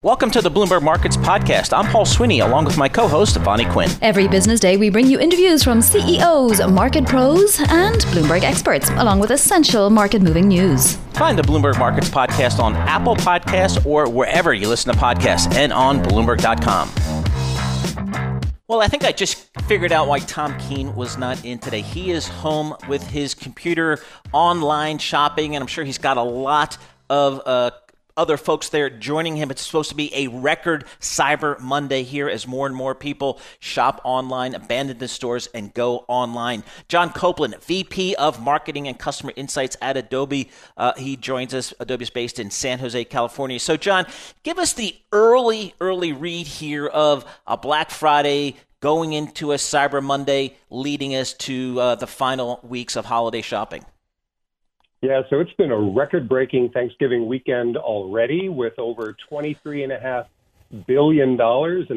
Welcome to the Bloomberg Markets Podcast. I'm Paul Sweeney, along with my co host, Vonnie Quinn. Every business day, we bring you interviews from CEOs, market pros, and Bloomberg experts, along with essential market moving news. Find the Bloomberg Markets Podcast on Apple Podcasts or wherever you listen to podcasts and on Bloomberg.com. Well, I think I just figured out why Tom Keene was not in today. He is home with his computer online shopping, and I'm sure he's got a lot of uh, other folks there joining him. It's supposed to be a record Cyber Monday here as more and more people shop online, abandon the stores, and go online. John Copeland, VP of Marketing and Customer Insights at Adobe, uh, he joins us. Adobe is based in San Jose, California. So, John, give us the early, early read here of a Black Friday going into a Cyber Monday, leading us to uh, the final weeks of holiday shopping. Yeah, so it's been a record breaking Thanksgiving weekend already with over $23.5 billion in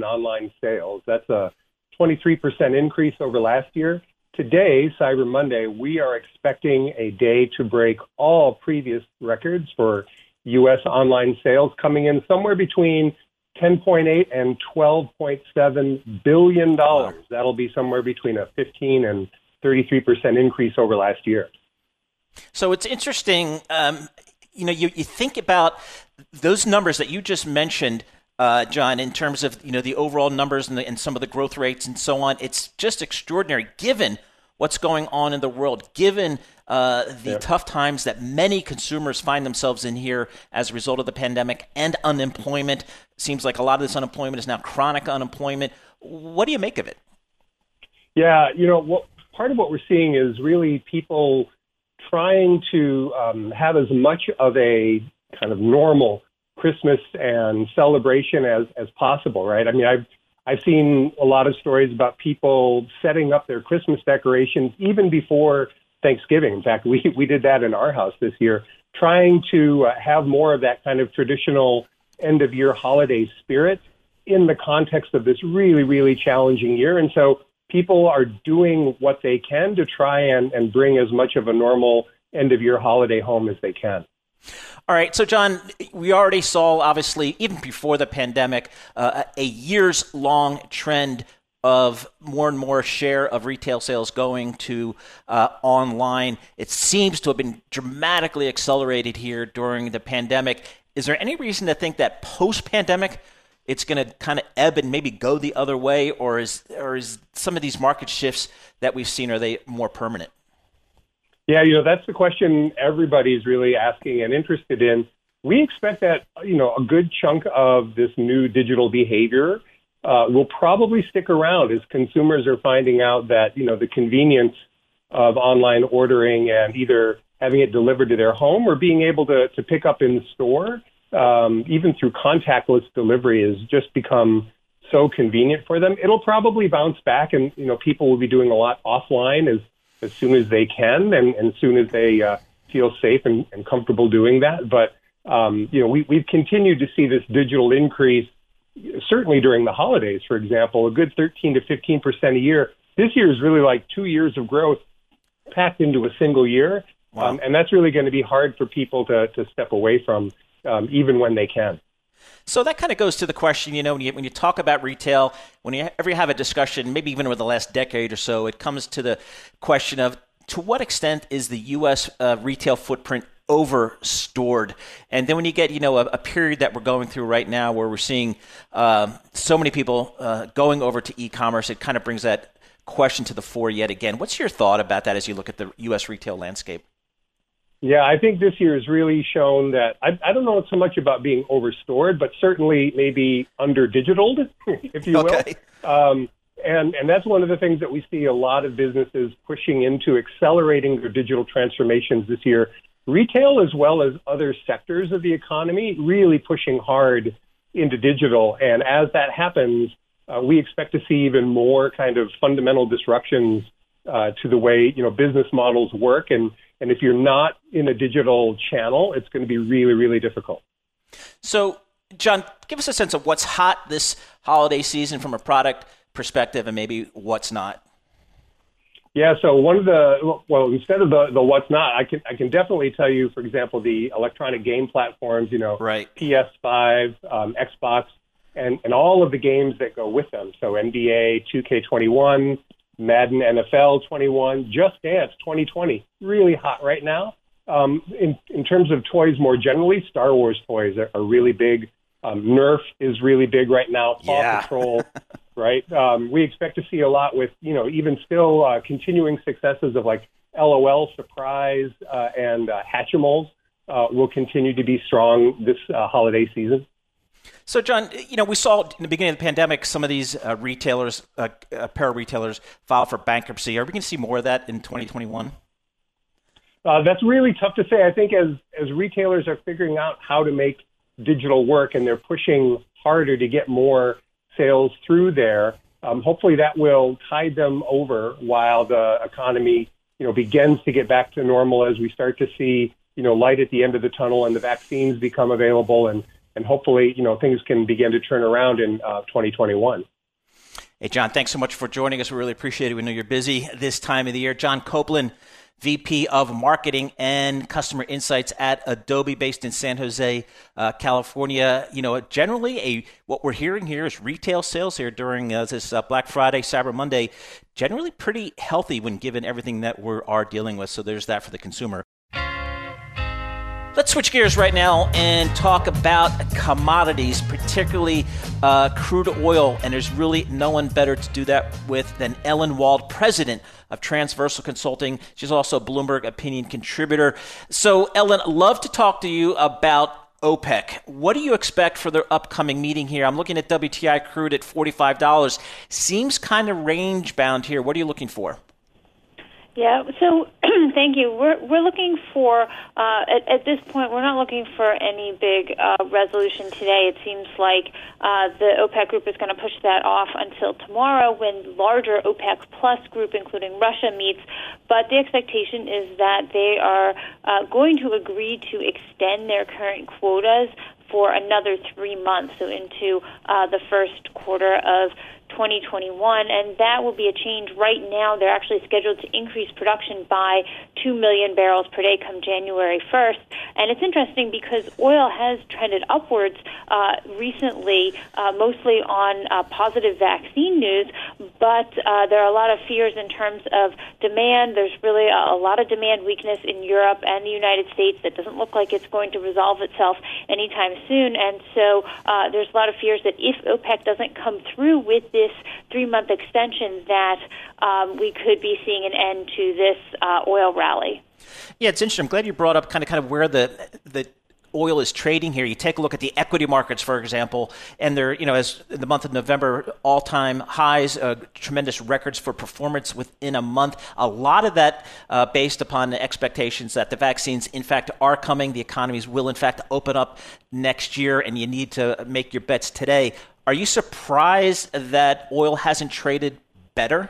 online sales. That's a 23% increase over last year. Today, Cyber Monday, we are expecting a day to break all previous records for U.S. online sales, coming in somewhere between 10.8 and 12.7 billion dollars. That'll be somewhere between a 15 and 33 percent increase over last year. So it's interesting. Um, you know, you, you think about those numbers that you just mentioned, uh, John, in terms of you know the overall numbers and, the, and some of the growth rates and so on. It's just extraordinary, given what's going on in the world, given uh, the yeah. tough times that many consumers find themselves in here as a result of the pandemic and unemployment. Seems like a lot of this unemployment is now chronic unemployment. What do you make of it? Yeah, you know, what, part of what we're seeing is really people trying to um, have as much of a kind of normal Christmas and celebration as as possible, right? I mean, I've I've seen a lot of stories about people setting up their Christmas decorations even before Thanksgiving. In fact, we we did that in our house this year, trying to uh, have more of that kind of traditional end of year holiday spirit in the context of this really really challenging year. And so people are doing what they can to try and, and bring as much of a normal end of year holiday home as they can. All right, so John, we already saw, obviously, even before the pandemic, uh, a years long trend of more and more share of retail sales going to uh, online. It seems to have been dramatically accelerated here during the pandemic. Is there any reason to think that post pandemic it's going to kind of ebb and maybe go the other way, or is or is some of these market shifts that we've seen are they more permanent? Yeah, you know that's the question everybody's really asking and interested in. We expect that you know a good chunk of this new digital behavior uh, will probably stick around as consumers are finding out that you know the convenience of online ordering and either having it delivered to their home or being able to, to pick up in store um, even through contactless delivery, has just become so convenient for them. It'll probably bounce back, and you know people will be doing a lot offline as as soon as they can, and, and as soon as they uh, feel safe and, and comfortable doing that. But um, you know we, we've continued to see this digital increase, certainly during the holidays, for example, a good 13 to 15 percent a year. This year is really like two years of growth packed into a single year. Wow. Um, and that's really going to be hard for people to, to step away from um, even when they can. So that kind of goes to the question, you know, when you, when you talk about retail, when you have a discussion, maybe even over the last decade or so, it comes to the question of to what extent is the U.S. Uh, retail footprint overstored? And then when you get, you know, a, a, period that we're going through right now where we're seeing uh, so many people uh, going over to e-commerce, it kind of brings that question to the fore yet again. What's your thought about that as you look at the U.S. retail landscape? Yeah, I think this year has really shown that I, I don't know so much about being overstored, but certainly maybe under digitaled, if you okay. will. Um, and and that's one of the things that we see a lot of businesses pushing into accelerating their digital transformations this year. Retail as well as other sectors of the economy really pushing hard into digital. And as that happens, uh, we expect to see even more kind of fundamental disruptions uh, to the way you know business models work and and if you're not in a digital channel, it's going to be really, really difficult. So, John, give us a sense of what's hot this holiday season from a product perspective and maybe what's not. Yeah, so one of the well, instead of the the what's not, I can I can definitely tell you, for example, the electronic game platforms, you know, right. PS5, um, Xbox, and and all of the games that go with them. So NBA 2K21, Madden NFL 21, Just Dance 2020, really hot right now. Um, in in terms of toys more generally, Star Wars toys are, are really big. Um, Nerf is really big right now. Paw Yeah. Patrol, right? Um, we expect to see a lot with, you know, even still uh, continuing successes of like LOL Surprise uh, and uh, Hatchimals uh, will continue to be strong this uh, holiday season. So, John, you know, we saw in the beginning of the pandemic some of these uh, retailers, uh, apparel retailers, file for bankruptcy. Are we going to see more of that in 2021? Uh, that's really tough to say. I think as as retailers are figuring out how to make digital work and they're pushing harder to get more sales through there, um, hopefully that will tide them over while the economy, you know, begins to get back to normal as we start to see, you know, light at the end of the tunnel and the vaccines become available and and hopefully, you know, things can begin to turn around in uh, 2021. Hey, John, thanks so much for joining us. We really appreciate it. We know you're busy this time of the year. John Copeland, VP of Marketing and Customer Insights at Adobe, based in San Jose, uh, California. You know, generally, a what we're hearing here is retail sales here during uh, this uh, Black Friday, Cyber Monday, generally pretty healthy when given everything that we are dealing with. So there's that for the consumer. Let's switch gears right now and talk about commodities, particularly uh, crude oil. And there's really no one better to do that with than Ellen Wald, president of Transversal Consulting. She's also a Bloomberg opinion contributor. So, Ellen, love to talk to you about OPEC. What do you expect for their upcoming meeting here? I'm looking at WTI crude at $45. Seems kind of range bound here. What are you looking for? Yeah, so thank you. We're we're looking for uh, at, at this point we're not looking for any big uh, resolution today. It seems like uh, the OPEC group is going to push that off until tomorrow when larger OPEC plus group, including Russia, meets. But the expectation is that they are uh, going to agree to extend their current quotas for another three months, so into uh, the first quarter of 2021, and that will be a change. Right now, they're actually scheduled to increase production by 2 million barrels per day come January 1st. And it's interesting because oil has trended upwards uh, recently, uh, mostly on uh, positive vaccine news, but uh, there are a lot of fears in terms of demand. There's really a, a lot of demand weakness in Europe and the United States that doesn't look like it's going to resolve itself anytime soon. And so uh, there's a lot of fears that if OPEC doesn't come through with this this three month extension that um, we could be seeing an end to this uh, oil rally. Yeah, it's interesting. I'm glad you brought up kind of kind of where the the oil is trading here. You take a look at the equity markets, for example, and they're, you know, as the month of November, all time highs, uh, tremendous records for performance within a month. A lot of that uh, based upon the expectations that the vaccines, in fact, are coming. The economies will, in fact, open up next year, and you need to make your bets today. Are you surprised that oil hasn't traded better?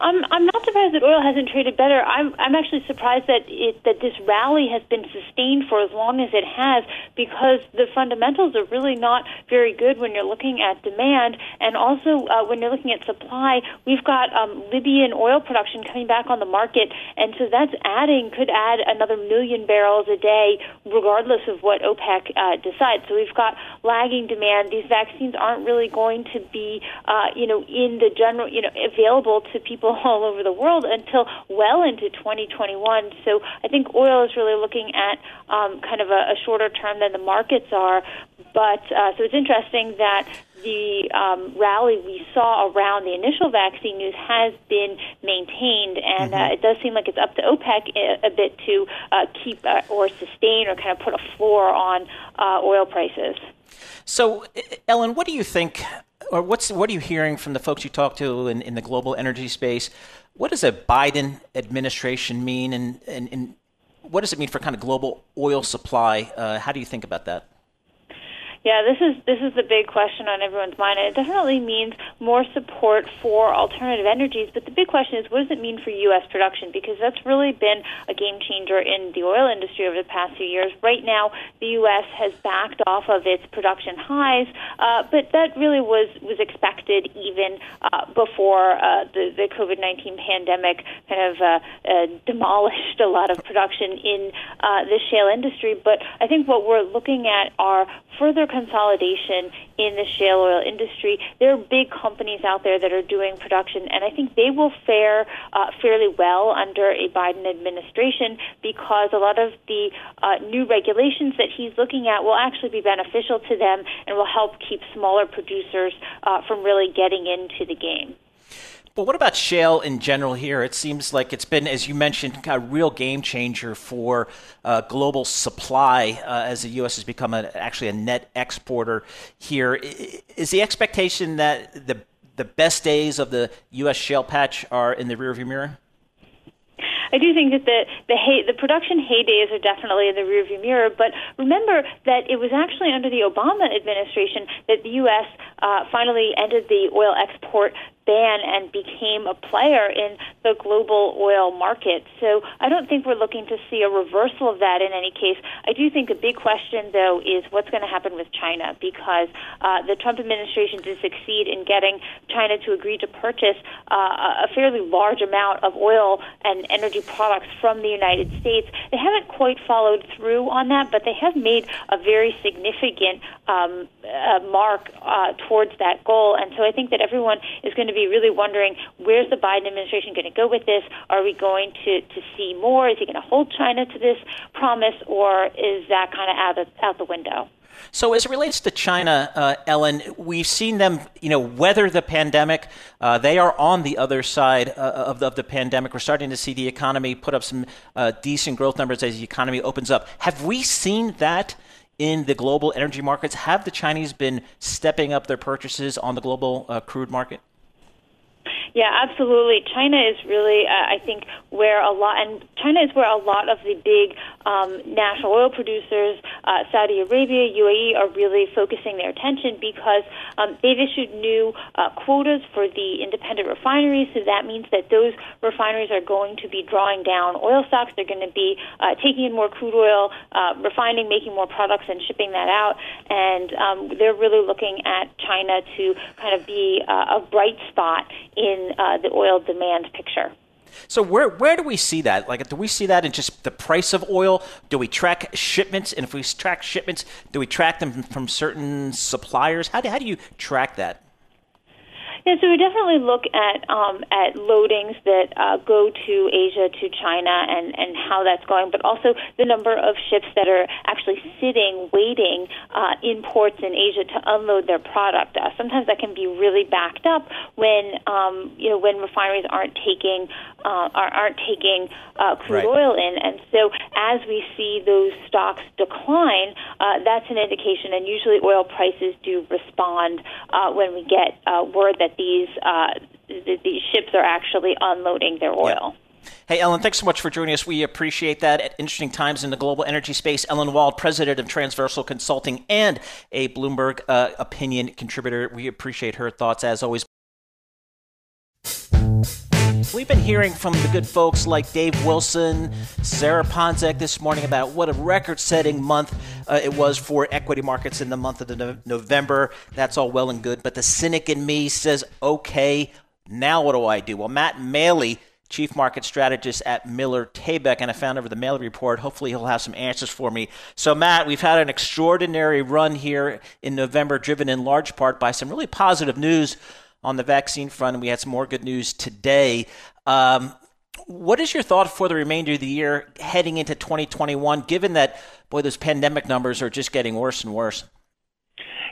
I'm I'm not surprised that oil hasn't traded better. I'm I'm actually surprised that it that this rally has been sustained for as long as it has because the fundamentals are really not very good when you're looking at demand and also uh, when you're looking at supply. We've got um, Libyan oil production coming back on the market, and so that's adding could add another million barrels a day, regardless of what OPEC uh, decides. So we've got lagging demand. These vaccines aren't really going to be, uh, you know, in the general, you know, available to people all over the world until well into 2021. So I think oil is really looking at um, kind of a, a shorter term than the markets are. But uh, so it's interesting that the um, rally we saw around the initial vaccine news has been maintained, and uh, it does seem like it's up to OPEC a, a bit to uh, keep uh, or sustain or kind of put a floor on uh, oil prices. So, Ellen, what do you think, or what's what are you hearing from the folks you talk to in, in the global energy space? What does a Biden administration mean, and, and, and what does it mean for kind of global oil supply? Uh, how do you think about that? Yeah, this is this is the big question on everyone's mind, and it definitely means more support for alternative energies. But the big question is, what does it mean for U.S. production? Because that's really been a game changer in the oil industry over the past few years. Right now, the U.S. has backed off of its production highs, uh, but that really was was expected even uh, before uh, the the COVID nineteen pandemic kind of uh, uh, demolished a lot of production in uh, the shale industry. But I think what we're looking at are further consolidation in the shale oil industry. There are big companies out there that are doing production, and I think they will fare uh, fairly well under a Biden administration because a lot of the uh, new regulations that he's looking at will actually be beneficial to them and will help keep smaller producers uh, from really getting into the game. Well, what about shale in general here? It seems like it's been, as you mentioned, a real game changer for uh, global supply uh, as the U.S. has become a, actually a net exporter here. Is the expectation that the the best days of the U.S. shale patch are in the rearview mirror? I do think that the the, hay, the production heydays are definitely in the rearview mirror. But remember that it was actually under the Obama administration that the U.S. Uh, finally ended the oil export ban and became a player in the global oil market. So I don't think we're looking to see a reversal of that in any case. I do think a big question, though, is what's going to happen with China because uh, the Trump administration did succeed in getting China to agree to purchase uh, a fairly large amount of oil and energy products from the United States. They haven't quite followed through on that, but they have made a very significant um, uh, mark uh, towards that goal. And so I think that everyone is going to be really wondering where's the Biden administration going to go with this? Are we going to, to see more? Is he going to hold China to this promise, or is that kind of out, of, out the window? So, as it relates to China, uh, Ellen, we've seen them, you know, weather the pandemic. Uh, they are on the other side uh, of, the, of, the, pandemic. We're starting to see the economy put up some uh, decent growth numbers as the economy opens up. Have we seen that in the global energy markets? Have the Chinese been stepping up their purchases on the global uh, crude market? Yeah, absolutely. China is really, uh, I think, where a lot, and China is where a lot of the big um, national oil producers, uh, Saudi Arabia, UAE, are really focusing their attention because um, they've issued new uh, quotas for the independent refineries. So that means that those refineries are going to be drawing down oil stocks. They're going to be uh, taking in more crude oil, uh, refining, making more products, and shipping that out. And um, they're really looking at China to kind of be uh, a bright spot in uh, the oil demand picture. So where where do we see that? Like, do we see that in just the price of oil? Do we track shipments? And if we track shipments, do we track them from certain suppliers? How do how do you track that? Yeah, so we definitely look at um, at loadings that uh, go to Asia, to China, and, and how that's going, but also the number of ships that are actually sitting, waiting uh, in ports in Asia to unload their product. Uh, sometimes that can be really backed up when um, you know when refineries aren't taking uh, aren't taking uh, crude right. oil in, and so as we see those stocks decline, uh, that's an indication, and usually oil prices do respond uh, when we get uh, word that these uh, these ships are actually unloading their oil. Hey, Ellen, thanks so much for joining us. We appreciate that. At interesting times in the global energy space, Ellen Wald, president of Transversal Consulting and a Bloomberg uh, opinion contributor. We appreciate her thoughts as always. We've been hearing from the good folks like Dave Wilson, Sarah Ponczek this morning about what a record setting month uh, it was for equity markets in the month of the no- November. That's all well and good. But the cynic in me says, okay, now what do I do? Well, Matt Maley, chief market strategist at Miller Tabak, and I found over the Maley report. Hopefully, he'll have some answers for me. So, Matt, we've had an extraordinary run here in November, driven in large part by some really positive news on the vaccine front, we had some more good news today. Um, what is your thought for the remainder of the year heading into 2021, given that, boy, those pandemic numbers are just getting worse and worse?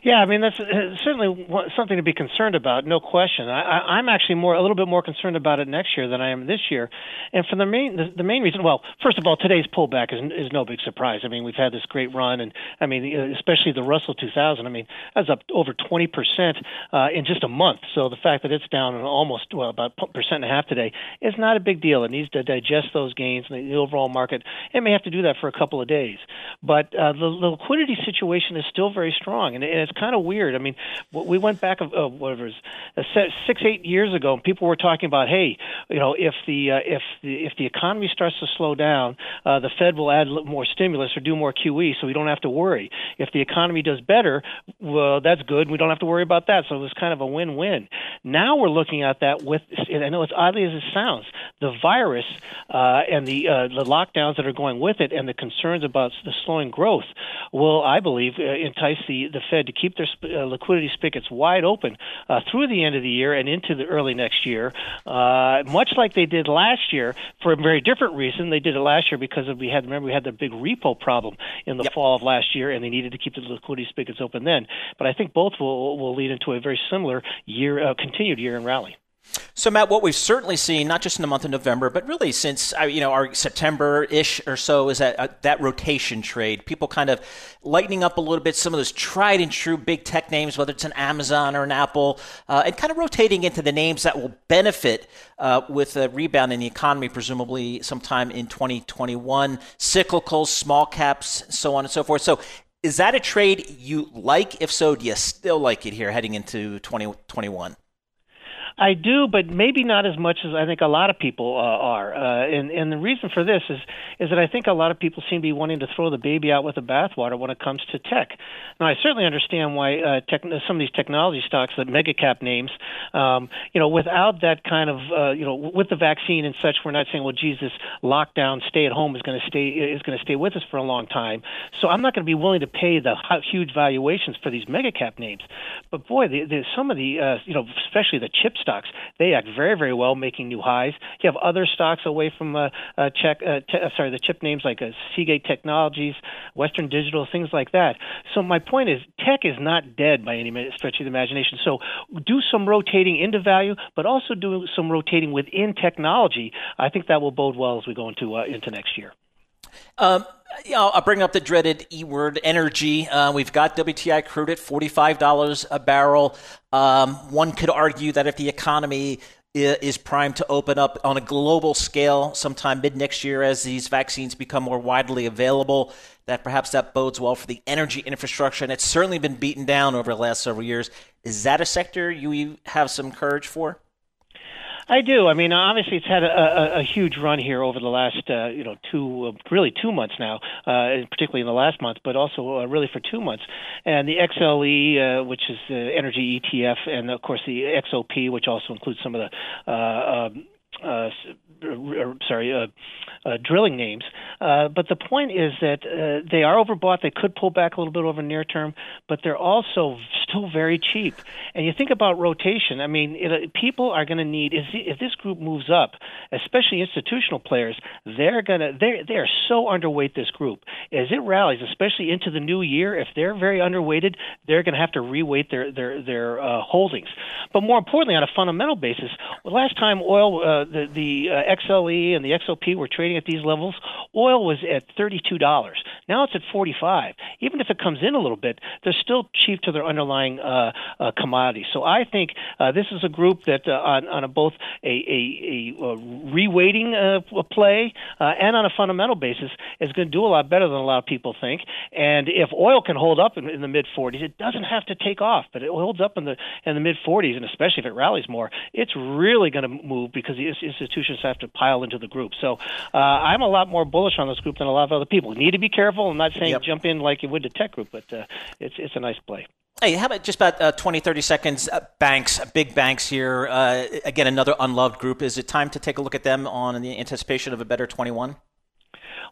Yeah, I mean that's uh, certainly something to be concerned about, no question. I, am actually more a little bit more concerned about it next year than I am this year, and for the main the, the main reason. Well, first of all, today's pullback is is no big surprise. I mean, we've had this great run, and I mean, especially the Russell 2000. I mean, that's up over 20 percent uh, in just a month. So the fact that it's down almost well about percent and a half today is not a big deal. It needs to digest those gains in the overall market. It may have to do that for a couple of days, but uh, the, the liquidity situation is still very strong, and, and it's kind of weird. I mean, we went back of uh, whatever it was, uh, six eight years ago, and people were talking about, hey, you know, if the uh, if the if the economy starts to slow down, uh, the Fed will add more stimulus or do more QE, so we don't have to worry. If the economy does better, well, that's good. We don't have to worry about that. So it was kind of a win-win. Now we're looking at that with, I know it's oddly as it sounds, the virus uh, and the uh, the lockdowns that are going with it, and the concerns about the slowing growth will, I believe, uh, entice the the Fed to keep their sp- uh, liquidity spigots wide open uh, through the end of the year and into the early next year, uh, much like they did last year for a very different reason. They did it last year because of, we had remember we had the big repo problem in the yep. fall of last year, and they needed to keep the liquidity spigots open then. But I think both will will lead into a very similar year, uh, continued year in rally. So, Matt, what we've certainly seen, not just in the month of November, but really since uh, you know our September-ish or so, is that uh, that rotation trade. People kind of lightening up a little bit some of those tried and true big tech names, whether it's an Amazon or an Apple, uh, and kind of rotating into the names that will benefit uh, with a rebound in the economy, presumably sometime in 2021. Cyclicals, small caps, so on and so forth. So, is that a trade you like? If so, do you still like it here heading into 2021? I do, but maybe not as much as I think a lot of people uh, are. Uh, and and the reason for this is is that I think a lot of people seem to be wanting to throw the baby out with the bathwater when it comes to tech. Now, I certainly understand why uh, tech, some of these technology stocks, that mega cap names, um, you know, without that kind of uh, you know, with the vaccine and such, we're not saying, well, Jesus, lockdown, stay at home is going to stay is going to stay with us for a long time. So I'm not going to be willing to pay the huge valuations for these mega cap names. But boy, the, the, some of the uh, you know, especially the chips stocks. They act very, very well, making new highs. You have other stocks away from uh, uh, check, uh, te- uh, sorry, the chip names like uh, Seagate Technologies, Western Digital, things like that. So my point is, tech is not dead by any stretch of the imagination. So do some rotating into value, but also do some rotating within technology. I think that will bode well as we go into uh, into next year. Um, you know, I'll bring up the dreaded E word, energy. Uh, we've got WTI crude at $45 a barrel. Um, one could argue that if the economy is primed to open up on a global scale sometime mid next year as these vaccines become more widely available, that perhaps that bodes well for the energy infrastructure. And it's certainly been beaten down over the last several years. Is that a sector you have some courage for? I do. I mean, obviously, it's had a, a, a huge run here over the last, uh, you know, two, uh, really two months now, uh, particularly in the last month, but also uh, really for two months. And the XLE, uh, which is the energy ETF, and of course the XOP, which also includes some of the uh, um, uh, sorry, uh, uh, drilling names. Uh, but the point is that uh, they are overbought. They could pull back a little bit over near term, but they're also still very cheap. And you think about rotation. I mean, it, people are going to need if, if this group moves up, especially institutional players, they're gonna they they are so underweight this group. As it rallies, especially into the new year, if they're very underweighted, they're going to have to reweight their their their uh, holdings. But more importantly, on a fundamental basis, well, last time oil uh, the the uh, XLE and the XOP were trading at these levels, oil was at $32. Now it's at 45. Even if it comes in a little bit, they're still cheap to their underlying uh, uh, commodities. So I think uh, this is a group that uh, on, on a both a, a, a, a reweighting uh, play uh, and on a fundamental basis is going to do a lot better than a lot of people think. And if oil can hold up in, in the mid 40s, it doesn't have to take off, but it holds up in the in the mid 40s, and especially if it rallies more, it's really going to move because the institutions have to pile into the group. So uh, I'm a lot more bullish on this group than a lot of other people. You need to be careful. I'm not saying yep. jump in like you would the tech group, but uh, it's it's a nice play. Hey, how about just about uh, 20, 30 seconds? Uh, banks, big banks here. Uh, again, another unloved group. Is it time to take a look at them on the anticipation of a better 21?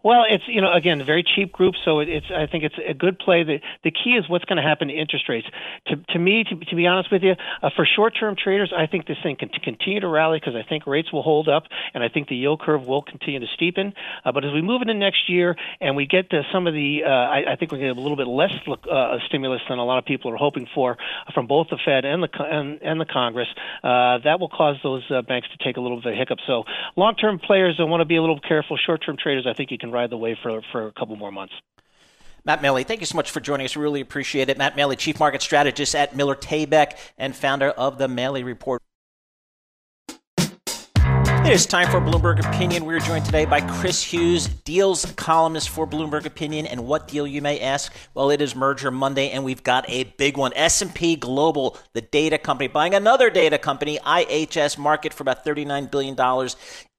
Well, it's you know again very cheap group, so it, it's I think it's a good play. The the key is what's going to happen to interest rates. To to me, to, to be honest with you, uh, for short term traders, I think this thing can continue to rally because I think rates will hold up, and I think the yield curve will continue to steepen. Uh, but as we move into next year and we get to some of the, uh, I, I think we're going to get a little bit less uh, stimulus than a lot of people are hoping for from both the Fed and the and, and the Congress. Uh, that will cause those uh, banks to take a little bit of a hiccup. So long term players want to be a little careful. Short term traders, I think you can ride the wave for for a couple more months. Matt Maley, thank you so much for joining us. Really appreciate it. Matt Maley, Chief Market Strategist at Miller Tabak and founder of the Maley Report. It is time for Bloomberg Opinion. We're joined today by Chris Hughes, deals columnist for Bloomberg Opinion. And what deal, you may ask? Well, it is Merger Monday, and we've got a big one. S&P Global, the data company, buying another data company, IHS Markit, for about $39 billion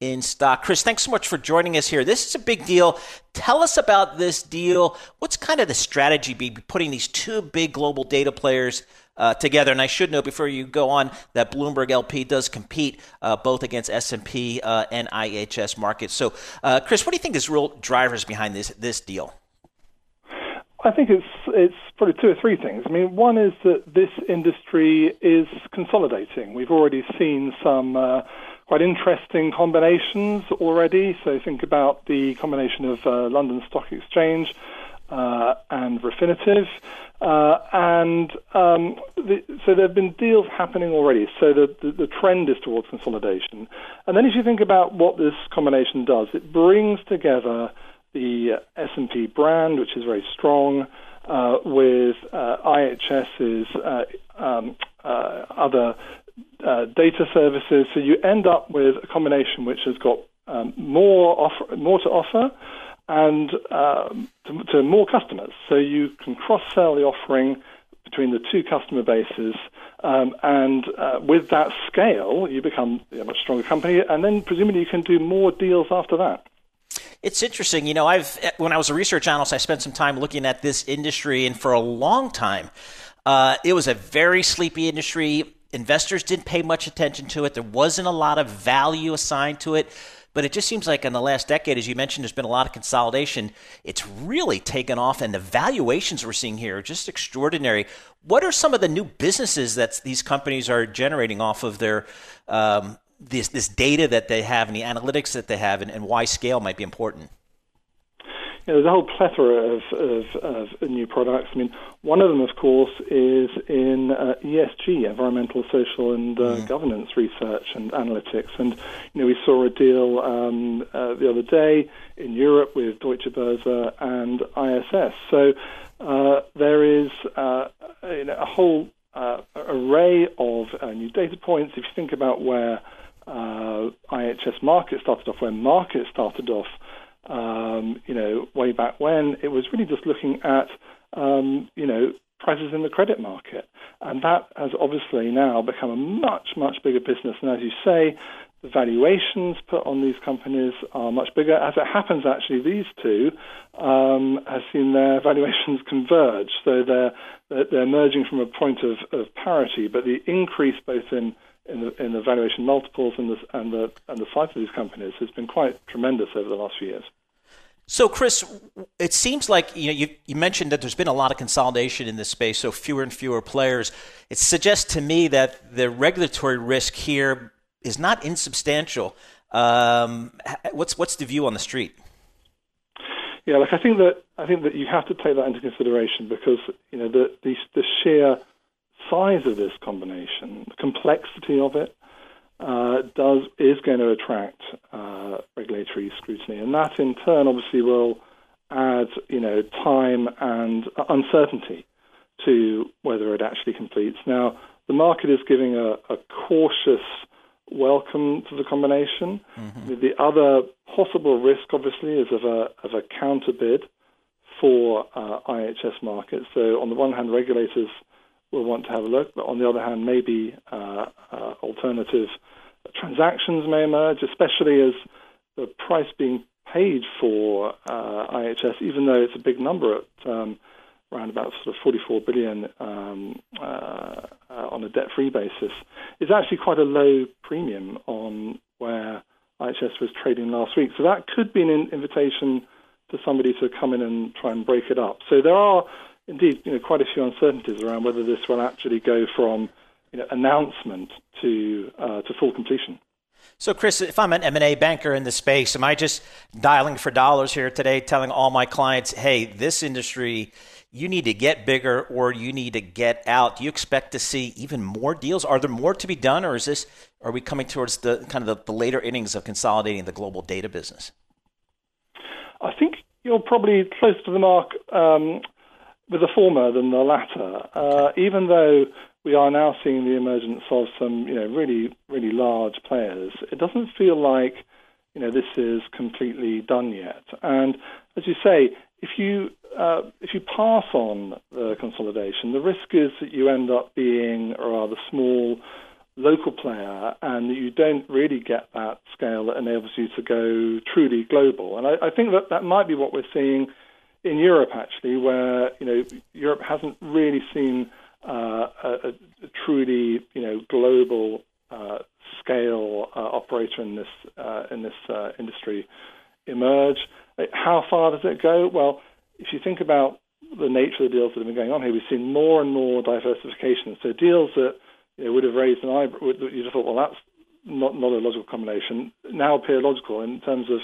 in stock. Chris, thanks so much for joining us here. This is a big deal. Tell us about this deal. What's kind of the strategy be putting these two big global data players – uh, together. And I should note before you go on that Bloomberg LP does compete uh, both against S&P uh, and IHS Markit. So, uh, Chris, what do you think is real drivers behind this this deal? I think it's it's probably two or three things. I mean, one is that this industry is consolidating. We've already seen some uh, quite interesting combinations already. So think about the combination of uh, London Stock Exchange and Refinitiv. Uh, and um, the, so there have been deals happening already. So the, the, the, trend is towards consolidation. And then if you think about what this combination does, it brings together the uh, S&P brand, which is very strong, uh, with uh, IHS's uh, um, uh, other data services. So you end up with a combination which has got um, more offer, more to offer and um, to, to, more customers. So you can cross sell the offering between the two customer bases. Um, and uh, with that scale, you become a much stronger company, and then presumably you can do more deals after that. It's interesting, you know. I've when I was a research analyst, I spent some time looking at this industry, and for a long time, uh, it was a very sleepy industry. Investors didn't pay much attention to it. There wasn't a lot of value assigned to it. But it just seems like in the last decade, as you mentioned, there's been a lot of consolidation. It's really taken off, and the valuations we're seeing here are just extraordinary. What are some of the new businesses that these companies are generating off of their um, this this data that they have and the analytics that they have, and, and why scale might be important? You know, there's a whole plethora of, of, of, new products. I mean, one of them, of course, is in uh, ESG, environmental, social, and uh, mm. governance research and analytics. And you know, we saw a deal um, uh, the other day in Europe with Deutsche Börse and ISS. So uh, there is uh, you know, a whole uh, array of new data points. If you think about where IHS Markit started off, where Markit started off um, you know, way back when, it was really just looking at, um, you know, prices in the credit market. And that has obviously now become a much, much bigger business. And as you say, the valuations put on these companies are much bigger. As it happens, actually, these two um, have seen their valuations converge. So they're, they're emerging from a point of, of parity, but the increase both in in the, in the valuation multiples and the, and the and the size of these companies has been quite tremendous over the last few years. So, Chris, it seems like you know you, you mentioned that there's been a lot of consolidation in this space, so fewer and fewer players. It suggests to me that the regulatory risk here is not insubstantial. Um, what's what's the view on the street? Yeah, like I think that I think that you have to take that into consideration because you know the the, the sheer size of this combination, the complexity of it, uh, does is going to attract uh, regulatory scrutiny, and that in turn obviously will add, you know, time and uncertainty to whether it actually completes. Now, the market is giving a, a cautious welcome to the combination. Mm-hmm. The other possible risk, obviously, is of a of a counter bid for uh, IHS Markit. So, on the one hand, regulators will want to have a look. But on the other hand, maybe uh, uh, alternative transactions may emerge, especially as the price being paid for uh, IHS, even though it's a big number at um, around about sort of 44 billion um, uh, on a debt-free basis, is actually quite a low premium on where IHS was trading last week. So that could be an invitation for somebody to come in and try and break it up. So there are indeed you know, quite a few uncertainties around whether this will actually go from you know, announcement to uh, to full completion. So, Chris, if I'm an M&A banker in the space, am I just dialing for dollars here today, telling all my clients, "Hey, this industry, you need to get bigger or you need to get out"? Do you expect to see even more deals? Are there more to be done, or is this? Are we coming towards the kind of the, the later innings of consolidating the global data business? I think you're probably close to the mark um, with the former than the latter. Uh, even though we are now seeing the emergence of some, you know, really, really large players. It doesn't feel like, you know, this is completely done yet. And as you say, if you uh, if you pass on the consolidation, the risk is that you end up being a rather small local player and you don't really get that scale that enables you to go truly global. And I, I think that that might be what we're seeing in Europe, actually, where you know Europe hasn't really seen uh, a, a, truly you know global uh, scale uh, operator in this uh, in this uh, industry emerge. How far does it go? Well, if you think about the nature of the deals that have been going on here, we've seen more and more diversification. So deals that you know, would have raised an eyebrow, you just thought, well, that's not not a logical combination. Now appear logical in terms of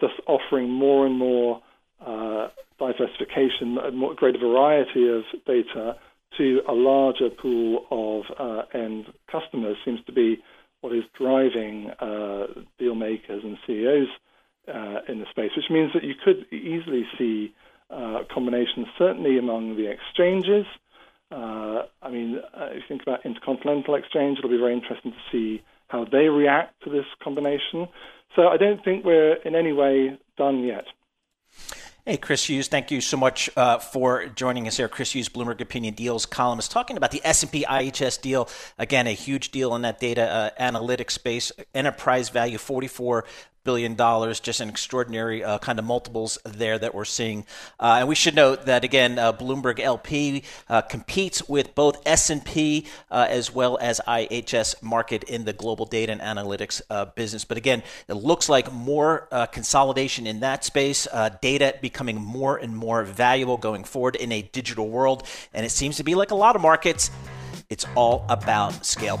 just offering more and more uh, diversification, a more greater variety of data to a larger pool of uh, end customers seems to be what is driving uh, deal makers and CEOs uh, in the space, which means that you could easily see uh, combinations, certainly among the exchanges. Uh, I mean, uh, if you think about Intercontinental Exchange, it'll be very interesting to see how they react to this combination. So I don't think we're in any way done yet. Hey, Chris Hughes, thank you so much uh, for joining us here. Chris Hughes, Bloomberg Opinion Deals columnist, talking about the S&P IHS deal. Again, a huge deal in that data uh, analytics space. Enterprise value, 44 billion dollars. Just an extraordinary uh, kind of multiples there that we're seeing. Uh, and we should note that again, uh, Bloomberg LP uh, competes with both S&P uh, as well as IHS Markit in the global data and analytics uh, business. But again, it looks like more consolidation in that space. data becoming more and more valuable going forward in a digital world, and it seems to be like a lot of markets. It's all about scale.